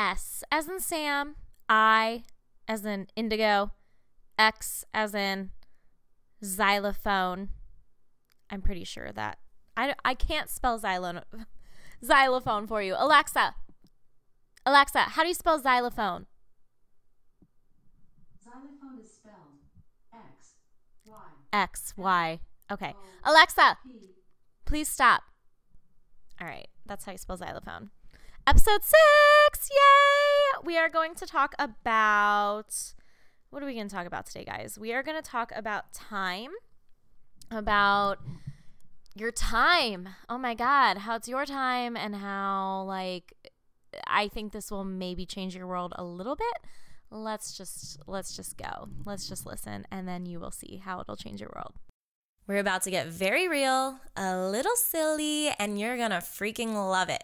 S as in Sam, I as in indigo, X as in xylophone. I'm pretty sure that I, I can't spell xylo, xylophone for you. Alexa, Alexa, how do you spell xylophone? Xylophone is spelled X Y X Y. Okay. Alexa, please stop. All right, that's how you spell xylophone. Episode six, yay! We are going to talk about what are we going to talk about today, guys? We are going to talk about time, about your time. Oh my God, how it's your time, and how, like, I think this will maybe change your world a little bit. Let's just let's just go. Let's just listen and then you will see how it'll change your world. We're about to get very real, a little silly, and you're going to freaking love it.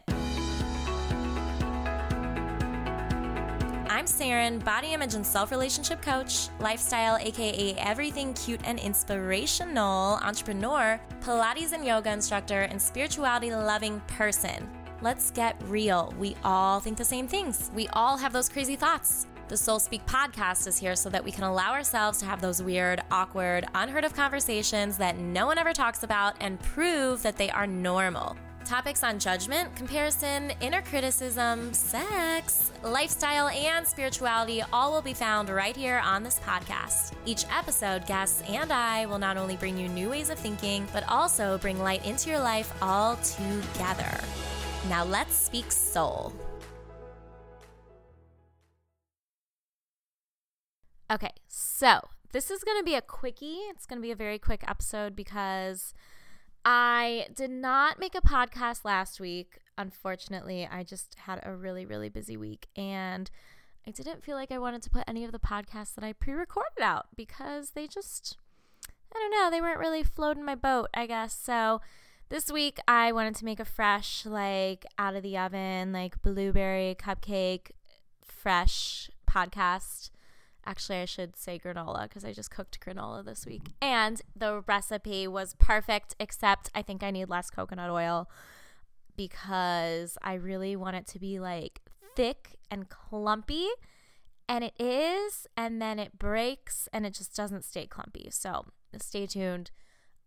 I'm Saren, body image and self relationship coach, lifestyle, aka everything cute and inspirational, entrepreneur, Pilates and yoga instructor, and spirituality loving person. Let's get real. We all think the same things. We all have those crazy thoughts. The Soul Speak podcast is here so that we can allow ourselves to have those weird, awkward, unheard of conversations that no one ever talks about and prove that they are normal. Topics on judgment, comparison, inner criticism, sex, lifestyle, and spirituality all will be found right here on this podcast. Each episode, guests and I will not only bring you new ways of thinking, but also bring light into your life all together. Now let's speak soul. Okay, so this is going to be a quickie. It's going to be a very quick episode because I did not make a podcast last week. Unfortunately, I just had a really, really busy week and I didn't feel like I wanted to put any of the podcasts that I pre recorded out because they just, I don't know, they weren't really floating my boat, I guess. So this week I wanted to make a fresh, like out of the oven, like blueberry cupcake, fresh podcast. Actually, I should say granola because I just cooked granola this week. And the recipe was perfect, except I think I need less coconut oil because I really want it to be like thick and clumpy. And it is, and then it breaks and it just doesn't stay clumpy. So stay tuned.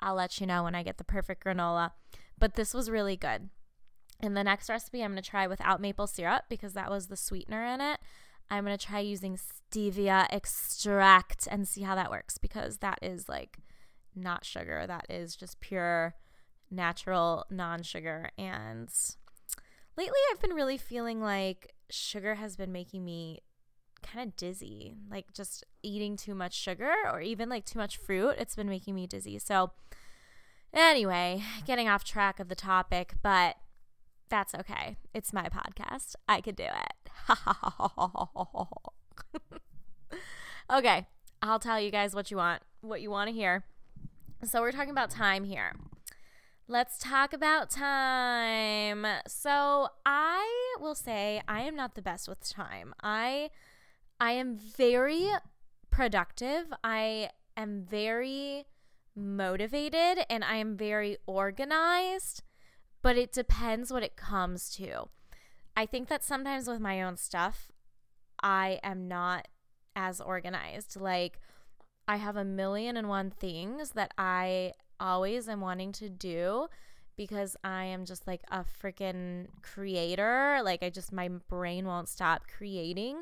I'll let you know when I get the perfect granola. But this was really good. And the next recipe I'm going to try without maple syrup because that was the sweetener in it. I'm going to try using stevia extract and see how that works because that is like not sugar. That is just pure natural non sugar. And lately I've been really feeling like sugar has been making me kind of dizzy. Like just eating too much sugar or even like too much fruit, it's been making me dizzy. So, anyway, getting off track of the topic, but that's okay. It's my podcast. I could do it. okay, I'll tell you guys what you want, what you want to hear. So, we're talking about time here. Let's talk about time. So, I will say I am not the best with time. I I am very productive. I am very motivated and I am very organized but it depends what it comes to. I think that sometimes with my own stuff, I am not as organized. Like, I have a million and one things that I always am wanting to do because I am just like a freaking creator. Like, I just, my brain won't stop creating.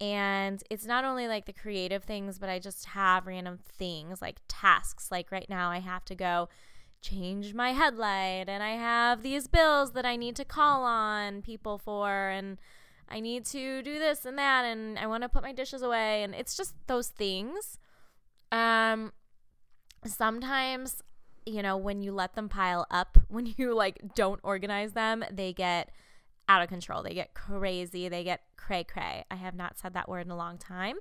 And it's not only like the creative things, but I just have random things like tasks. Like, right now, I have to go change my headlight and I have these bills that I need to call on people for and I need to do this and that and I want to put my dishes away and it's just those things. Um sometimes you know when you let them pile up, when you like don't organize them, they get out of control. They get crazy, they get cray cray. I have not said that word in a long time,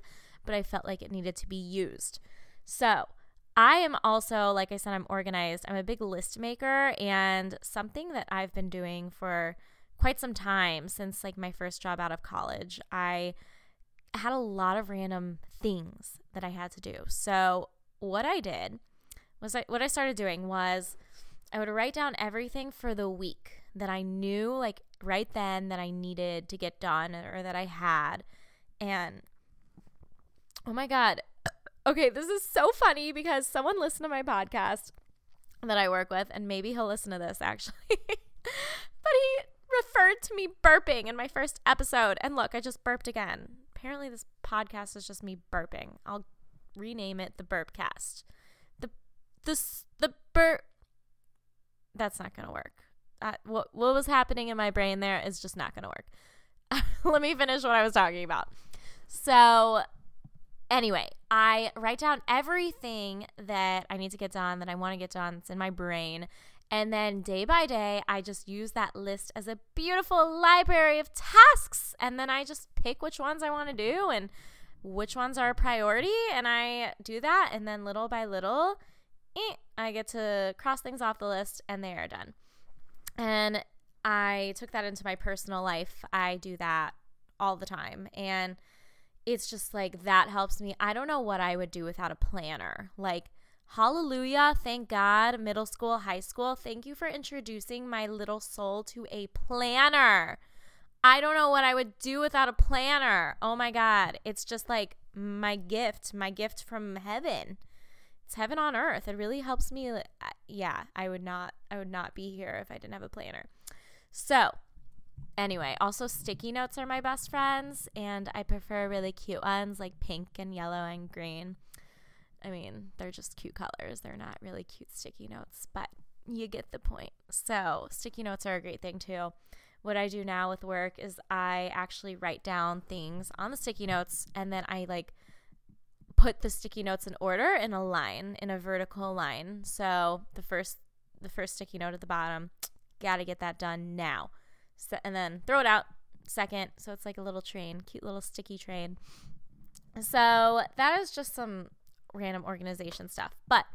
but I felt like it needed to be used. So, I am also, like I said, I'm organized. I'm a big list maker, and something that I've been doing for quite some time since like my first job out of college, I had a lot of random things that I had to do. So, what I did was I, what I started doing was I would write down everything for the week that I knew like right then that I needed to get done or that I had. And oh my God. Okay, this is so funny because someone listened to my podcast that I work with, and maybe he'll listen to this actually. but he referred to me burping in my first episode. And look, I just burped again. Apparently, this podcast is just me burping. I'll rename it the Burpcast. The the the burp. That's not gonna work. Uh, what what was happening in my brain there is just not gonna work. Let me finish what I was talking about. So, anyway, I write down everything that I need to get done, that I want to get done. It's in my brain. And then day by day, I just use that list as a beautiful library of tasks. And then I just pick which ones I want to do and which ones are a priority. And I do that. And then little by little, eh, I get to cross things off the list and they are done. And I took that into my personal life. I do that all the time. And it's just like that helps me. I don't know what I would do without a planner. Like, hallelujah, thank God, middle school, high school. Thank you for introducing my little soul to a planner. I don't know what I would do without a planner. Oh my God. It's just like my gift, my gift from heaven. It's heaven on earth. It really helps me. Uh, yeah, I would not, I would not be here if I didn't have a planner. So, Anyway, also sticky notes are my best friends, and I prefer really cute ones like pink and yellow and green. I mean, they're just cute colors. They're not really cute sticky notes, but you get the point. So, sticky notes are a great thing too. What I do now with work is I actually write down things on the sticky notes and then I like put the sticky notes in order in a line, in a vertical line. So, the first the first sticky note at the bottom, got to get that done now and then throw it out second. So it's like a little train, cute little sticky train. So that is just some random organization stuff. But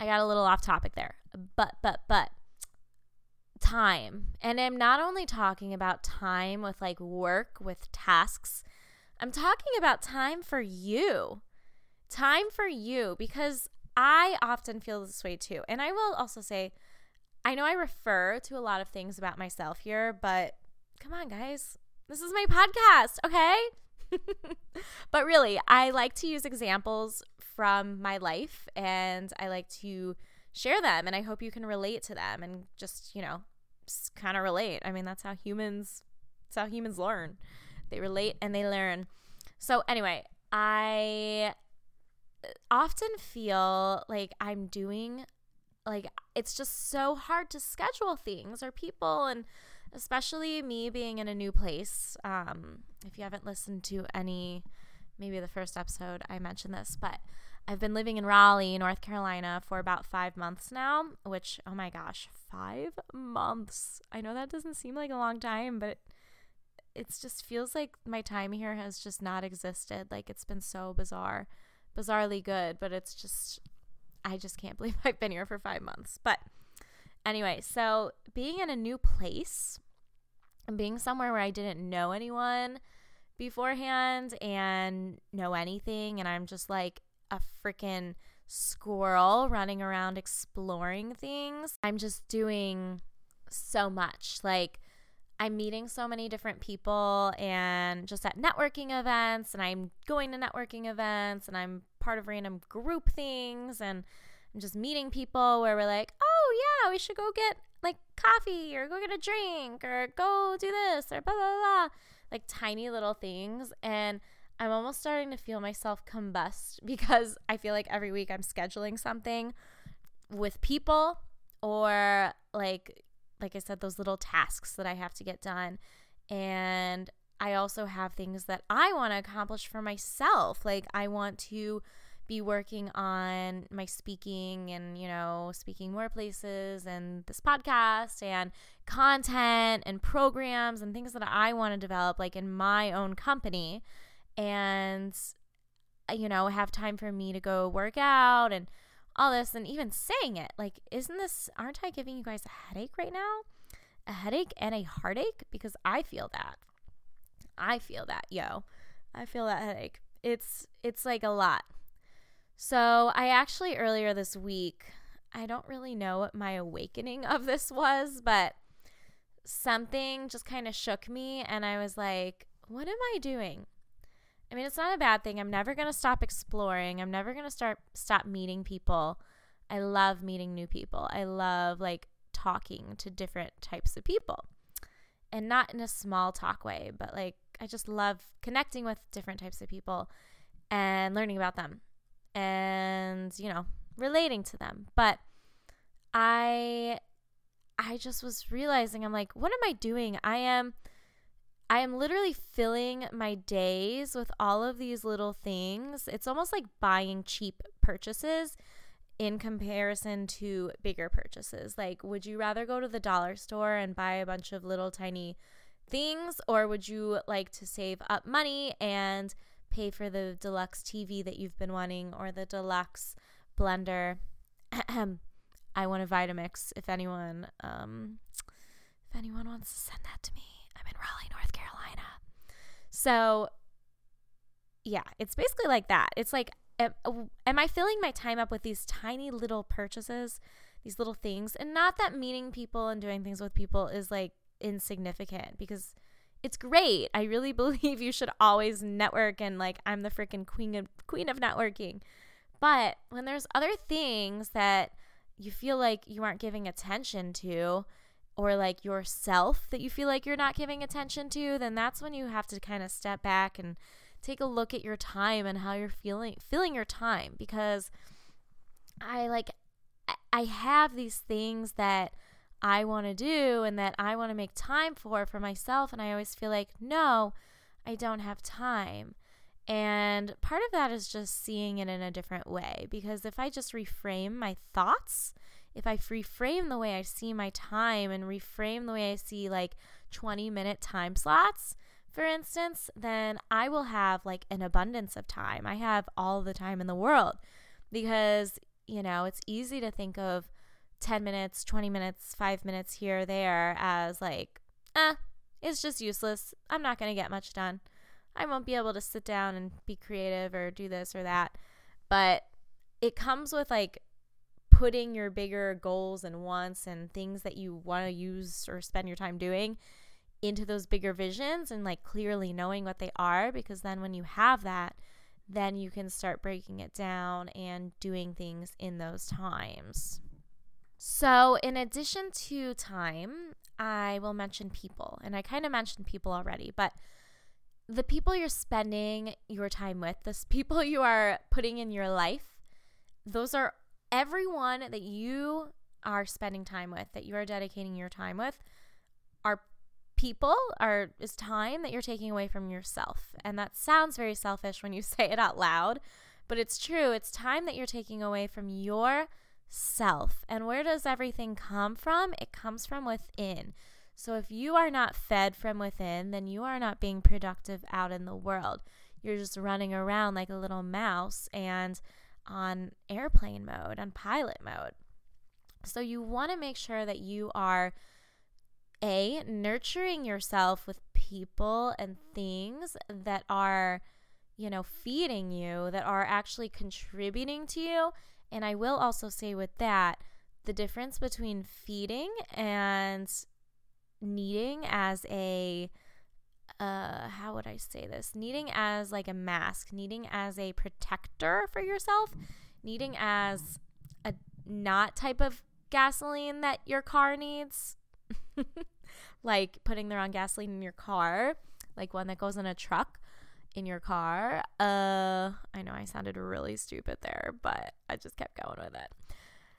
I got a little off topic there. But, but, but time. And I'm not only talking about time with like work, with tasks, I'm talking about time for you. Time for you because I often feel this way too. And I will also say, I know I refer to a lot of things about myself here, but come on, guys. This is my podcast, okay? but really, I like to use examples from my life and I like to share them and I hope you can relate to them and just, you know, kind of relate. I mean, that's how humans that's how humans learn. They relate and they learn. So, anyway, I uh, often feel like I'm doing like it's just so hard to schedule things or people and especially me being in a new place um, if you haven't listened to any maybe the first episode i mentioned this but i've been living in raleigh north carolina for about five months now which oh my gosh five months. I know that doesn't seem like a long time but it just feels like my time here has just not existed. Like it's been so bizarre bizarrely good but it's just I just can't believe I've been here for five months. But anyway, so being in a new place and being somewhere where I didn't know anyone beforehand and know anything, and I'm just like a freaking squirrel running around exploring things. I'm just doing so much. Like, I'm meeting so many different people and just at networking events, and I'm going to networking events, and I'm part of random group things, and I'm just meeting people where we're like, oh, yeah, we should go get like coffee or go get a drink or go do this or blah, blah, blah. Like tiny little things. And I'm almost starting to feel myself combust because I feel like every week I'm scheduling something with people or like like I said, those little tasks that I have to get done. And I also have things that I want to accomplish for myself. Like, I want to be working on my speaking and, you know, speaking more places and this podcast and content and programs and things that I want to develop, like in my own company. And, you know, have time for me to go work out and all this and even saying it. Like isn't this aren't i giving you guys a headache right now? A headache and a heartache? Because i feel that. I feel that yo. I feel that headache. It's it's like a lot. So i actually earlier this week i don't really know what my awakening of this was but something just kind of shook me and I was like, what am I doing? I mean, it's not a bad thing. I'm never going to stop exploring. I'm never going to start stop meeting people. I love meeting new people. I love like talking to different types of people. And not in a small talk way, but like I just love connecting with different types of people and learning about them and, you know, relating to them. But I I just was realizing I'm like, what am I doing? I am I am literally filling my days with all of these little things. It's almost like buying cheap purchases in comparison to bigger purchases. Like, would you rather go to the dollar store and buy a bunch of little tiny things, or would you like to save up money and pay for the deluxe TV that you've been wanting or the deluxe blender? I want a Vitamix. If anyone, um, if anyone wants to send that to me, I'm in Raleigh, North Carolina. So, yeah, it's basically like that. It's like, am, am I filling my time up with these tiny little purchases, these little things? And not that meeting people and doing things with people is like insignificant because it's great. I really believe you should always network and like I'm the freaking queen of queen of networking. But when there's other things that you feel like you aren't giving attention to or like yourself that you feel like you're not giving attention to, then that's when you have to kind of step back and take a look at your time and how you're feeling feeling your time because I like I have these things that I want to do and that I want to make time for for myself and I always feel like no, I don't have time. And part of that is just seeing it in a different way because if I just reframe my thoughts, if I reframe the way I see my time and reframe the way I see like 20 minute time slots, for instance, then I will have like an abundance of time. I have all the time in the world because, you know, it's easy to think of 10 minutes, 20 minutes, five minutes here or there as like, eh, it's just useless. I'm not going to get much done. I won't be able to sit down and be creative or do this or that. But it comes with like putting your bigger goals and wants and things that you want to use or spend your time doing into those bigger visions and like clearly knowing what they are because then when you have that then you can start breaking it down and doing things in those times. So, in addition to time, I will mention people. And I kind of mentioned people already, but the people you're spending your time with, the people you are putting in your life, those are everyone that you are spending time with, that you are dedicating your time with, are people, are is time that you're taking away from yourself. And that sounds very selfish when you say it out loud, but it's true. It's time that you're taking away from yourself. And where does everything come from? It comes from within. So if you are not fed from within, then you are not being productive out in the world. You're just running around like a little mouse and on airplane mode, on pilot mode. So you want to make sure that you are a nurturing yourself with people and things that are you know feeding you that are actually contributing to you and I will also say with that the difference between feeding and needing as a uh how would I say this? Needing as like a mask, needing as a protector for yourself, needing as a not type of gasoline that your car needs. like putting the wrong gasoline in your car, like one that goes in a truck in your car. Uh I know I sounded really stupid there, but I just kept going with it.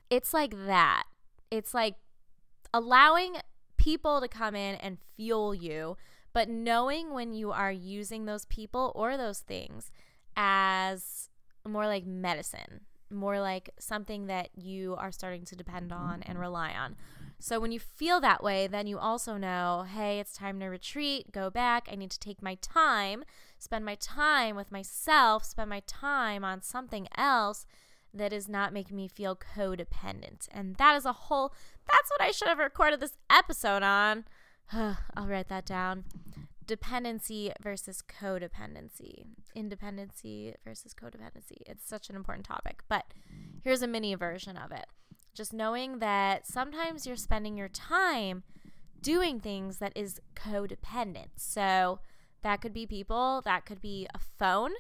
It's like that. It's like allowing people to come in and fuel you, but knowing when you are using those people or those things as more like medicine, more like something that you are starting to depend mm-hmm. on and rely on. So when you feel that way, then you also know, hey, it's time to retreat, go back. I need to take my time, spend my time with myself, spend my time on something else that is not making me feel codependent. And that is a whole, that's what I should have recorded this episode on. I'll write that down. Dependency versus codependency. Independency versus codependency. It's such an important topic, but here's a mini version of it. Just knowing that sometimes you're spending your time doing things that is codependent. So that could be people, that could be a phone.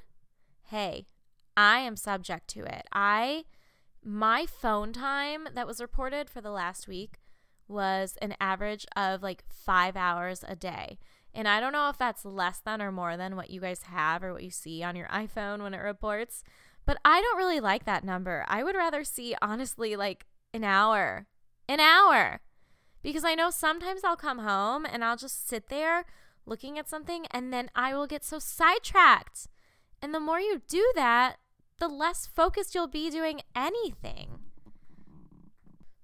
Hey, I am subject to it. I my phone time that was reported for the last week was an average of like 5 hours a day. And I don't know if that's less than or more than what you guys have or what you see on your iPhone when it reports, but I don't really like that number. I would rather see honestly like an hour. An hour. Because I know sometimes I'll come home and I'll just sit there looking at something and then I will get so sidetracked. And the more you do that, the less focused you'll be doing anything.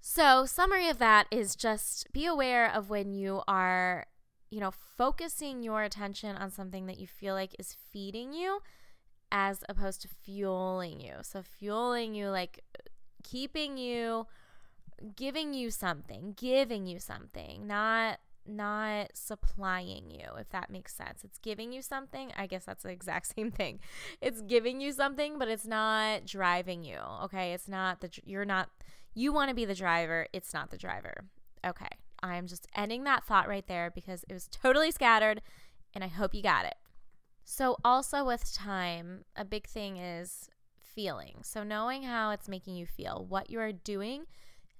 So, summary of that is just be aware of when you are, you know, focusing your attention on something that you feel like is feeding you as opposed to fueling you. So, fueling you, like keeping you, giving you something, giving you something, not not supplying you if that makes sense. It's giving you something. I guess that's the exact same thing. It's giving you something but it's not driving you okay? It's not that you're not you want to be the driver it's not the driver. Okay i'm just ending that thought right there because it was totally scattered and i hope you got it. So also with time a big thing is feeling. So knowing how it's making you feel what you are doing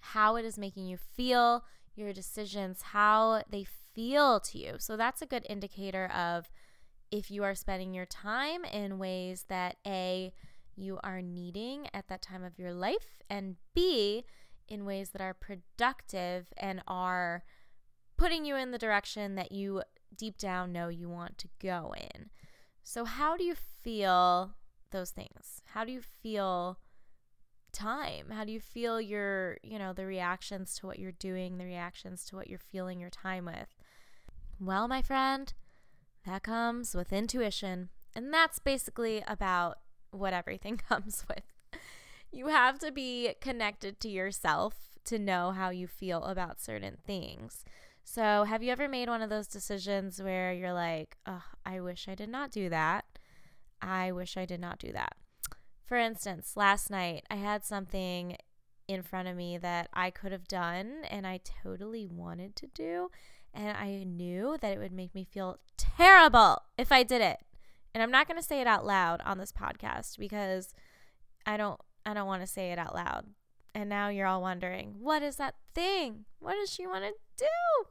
how it is making you feel your decisions, how they feel to you. So that's a good indicator of if you are spending your time in ways that A, you are needing at that time of your life, and B, in ways that are productive and are putting you in the direction that you deep down know you want to go in. So, how do you feel those things? How do you feel? time? How do you feel your, you know, the reactions to what you're doing, the reactions to what you're feeling your time with? Well, my friend, that comes with intuition. And that's basically about what everything comes with. You have to be connected to yourself to know how you feel about certain things. So, have you ever made one of those decisions where you're like, oh, I wish I did not do that? I wish I did not do that. For instance, last night I had something in front of me that I could have done and I totally wanted to do. And I knew that it would make me feel terrible if I did it. And I'm not going to say it out loud on this podcast because I don't I don't want to say it out loud. And now you're all wondering, what is that thing? What does she want to do?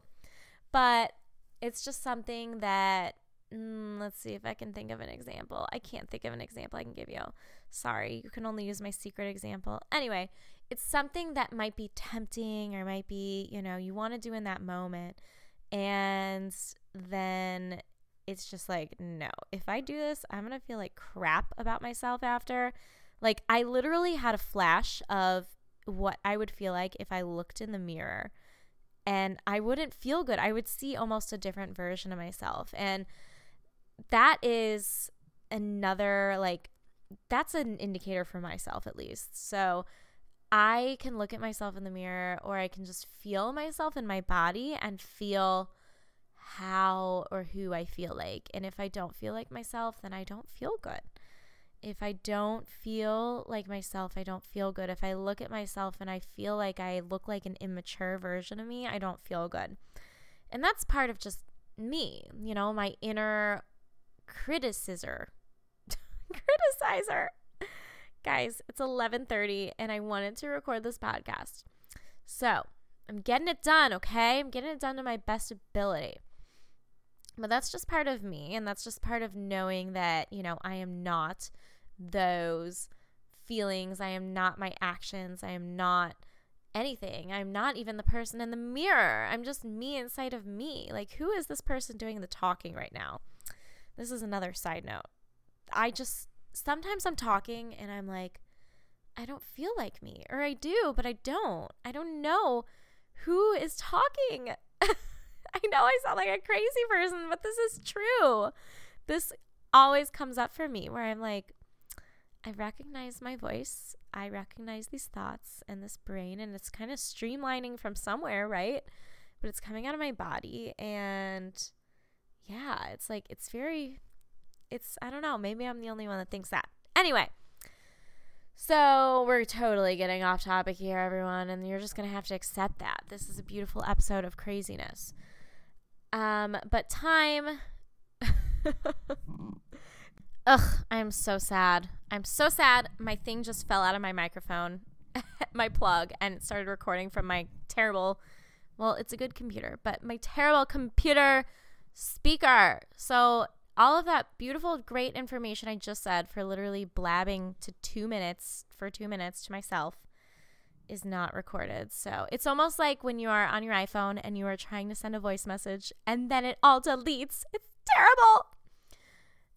But it's just something that mm, let's see if I can think of an example. I can't think of an example I can give you. Sorry, you can only use my secret example. Anyway, it's something that might be tempting or might be, you know, you want to do in that moment. And then it's just like, no, if I do this, I'm going to feel like crap about myself after. Like, I literally had a flash of what I would feel like if I looked in the mirror and I wouldn't feel good. I would see almost a different version of myself. And that is another like that's an indicator for myself at least. So I can look at myself in the mirror or I can just feel myself in my body and feel how or who I feel like. And if I don't feel like myself, then I don't feel good. If I don't feel like myself, I don't feel good. If I look at myself and I feel like I look like an immature version of me, I don't feel good. And that's part of just me, you know, my inner criticizer criticizer. Guys, it's 11:30 and I wanted to record this podcast. So, I'm getting it done, okay? I'm getting it done to my best ability. But that's just part of me and that's just part of knowing that, you know, I am not those feelings. I am not my actions. I am not anything. I'm not even the person in the mirror. I'm just me inside of me. Like, who is this person doing the talking right now? This is another side note. I just sometimes I'm talking and I'm like, I don't feel like me, or I do, but I don't. I don't know who is talking. I know I sound like a crazy person, but this is true. This always comes up for me where I'm like, I recognize my voice. I recognize these thoughts and this brain, and it's kind of streamlining from somewhere, right? But it's coming out of my body. And yeah, it's like, it's very it's I don't know, maybe I'm the only one that thinks that. Anyway, so we're totally getting off topic here, everyone, and you're just gonna have to accept that. This is a beautiful episode of craziness. Um, but time. Ugh, I'm so sad. I'm so sad. My thing just fell out of my microphone, my plug, and it started recording from my terrible. Well, it's a good computer, but my terrible computer speaker. So all of that beautiful, great information I just said for literally blabbing to two minutes for two minutes to myself is not recorded. So it's almost like when you are on your iPhone and you are trying to send a voice message and then it all deletes. It's terrible.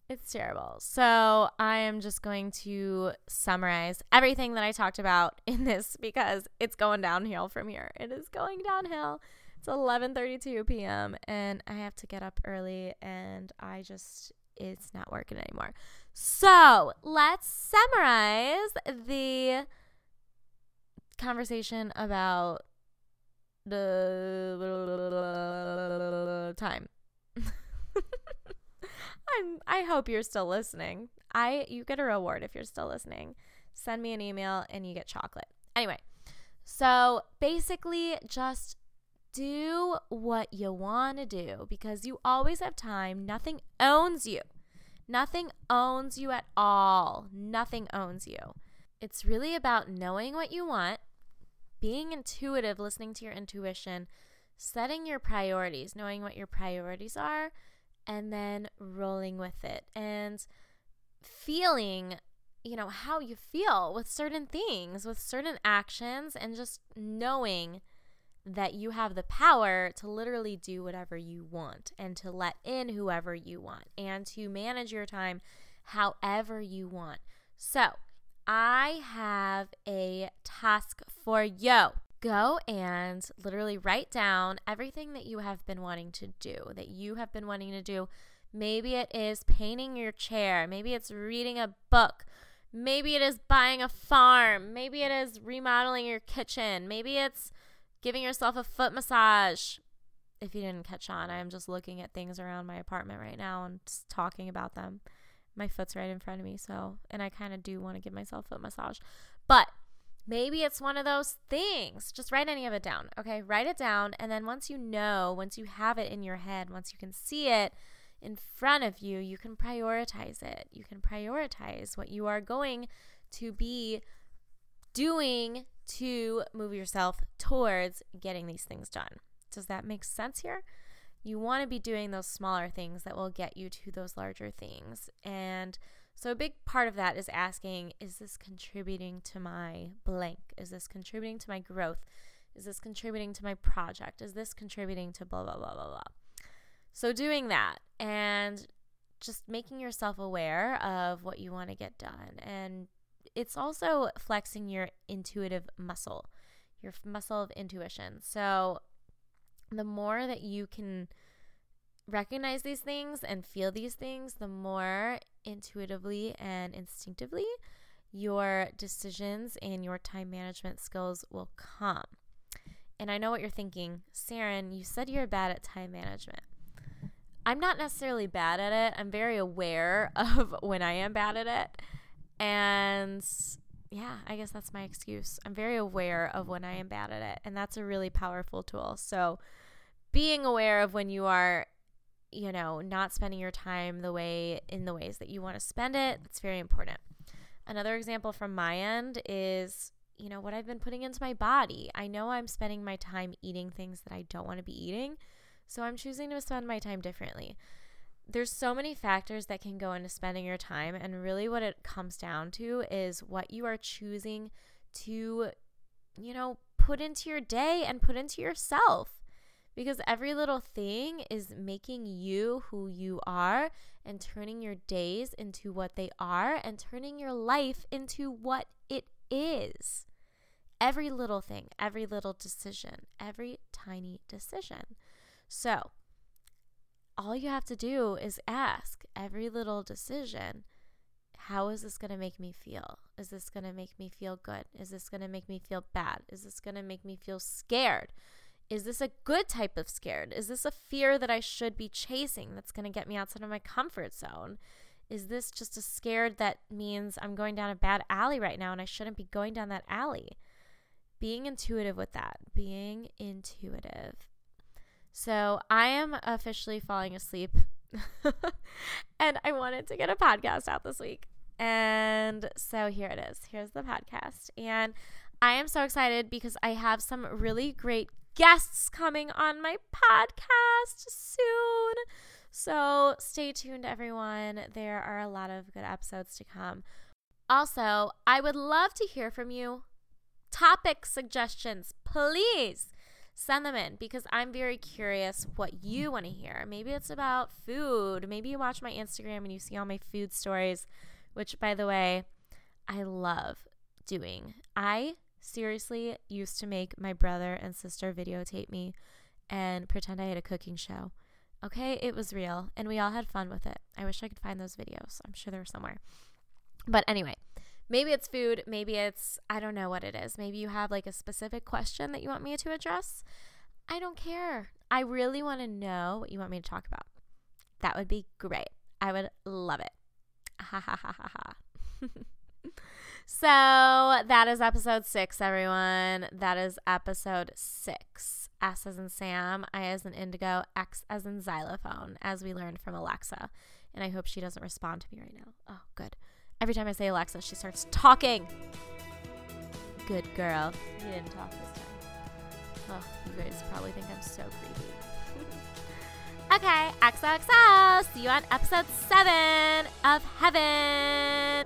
It's terrible. So I am just going to summarize everything that I talked about in this because it's going downhill from here. It is going downhill. It's 11:32 p.m. and I have to get up early and I just it's not working anymore. So, let's summarize the conversation about the time. I'm, I hope you're still listening. I you get a reward if you're still listening. Send me an email and you get chocolate. Anyway, so basically just do what you want to do because you always have time. Nothing owns you. Nothing owns you at all. Nothing owns you. It's really about knowing what you want, being intuitive, listening to your intuition, setting your priorities, knowing what your priorities are, and then rolling with it and feeling you know how you feel with certain things with certain actions and just knowing that you have the power to literally do whatever you want and to let in whoever you want and to manage your time however you want. So, I have a task for you. Go and literally write down everything that you have been wanting to do, that you have been wanting to do. Maybe it is painting your chair, maybe it's reading a book. Maybe it is buying a farm. Maybe it is remodeling your kitchen. Maybe it's giving yourself a foot massage. If you didn't catch on, I am just looking at things around my apartment right now and just talking about them. My foot's right in front of me, so, and I kind of do want to give myself a foot massage. But maybe it's one of those things. Just write any of it down, okay? Write it down. And then once you know, once you have it in your head, once you can see it in front of you, you can prioritize it. You can prioritize what you are going to be doing to move yourself towards getting these things done. Does that make sense here? You want to be doing those smaller things that will get you to those larger things. And so, a big part of that is asking Is this contributing to my blank? Is this contributing to my growth? Is this contributing to my project? Is this contributing to blah, blah, blah, blah, blah? So, doing that and just making yourself aware of what you want to get done and it's also flexing your intuitive muscle, your muscle of intuition. So the more that you can recognize these things and feel these things, the more intuitively and instinctively your decisions and your time management skills will come. And I know what you're thinking. Saren, you said you're bad at time management. I'm not necessarily bad at it. I'm very aware of when I am bad at it. And yeah, I guess that's my excuse. I'm very aware of when I am bad at it, and that's a really powerful tool. So, being aware of when you are, you know, not spending your time the way in the ways that you want to spend it, that's very important. Another example from my end is, you know, what I've been putting into my body. I know I'm spending my time eating things that I don't want to be eating, so I'm choosing to spend my time differently there's so many factors that can go into spending your time and really what it comes down to is what you are choosing to you know put into your day and put into yourself because every little thing is making you who you are and turning your days into what they are and turning your life into what it is every little thing every little decision every tiny decision so all you have to do is ask every little decision how is this going to make me feel? Is this going to make me feel good? Is this going to make me feel bad? Is this going to make me feel scared? Is this a good type of scared? Is this a fear that I should be chasing that's going to get me outside of my comfort zone? Is this just a scared that means I'm going down a bad alley right now and I shouldn't be going down that alley? Being intuitive with that, being intuitive So I am officially falling asleep. and I wanted to get a podcast out this week. And so here it is. Here's the podcast. And I am so excited because I have some really great guests coming on my podcast soon. So stay tuned, everyone. There are a lot of good episodes to come. Also, I would love to hear from you. Topic suggestions, please send them in because I'm very curious what you want to hear. Maybe it's about food. Maybe you watch my Instagram and you see all my food stories, which, by the way, I love doing. I seriously used to make my brother and sister videotape me and pretend I had a cooking show. Okay, it was real and we all had fun with it. I wish I could find those videos. I'm sure they're somewhere. But anyway, maybe it's food, maybe it's, I don't know what it is. Maybe you have like a specific question that you want me to address. I don't care. I really want to know what you want me to talk about. That would be great. I would love it. Ha ha ha ha ha. so that is episode six, everyone. That is episode six. S as in Sam, I as in Indigo, X as in xylophone, as we learned from Alexa. And I hope she doesn't respond to me right now. Oh, good. Every time I say Alexa, she starts talking. Good girl. You didn't talk this time. Oh, you guys probably think I'm so creepy. okay, XOXO. See you on episode seven of Heaven.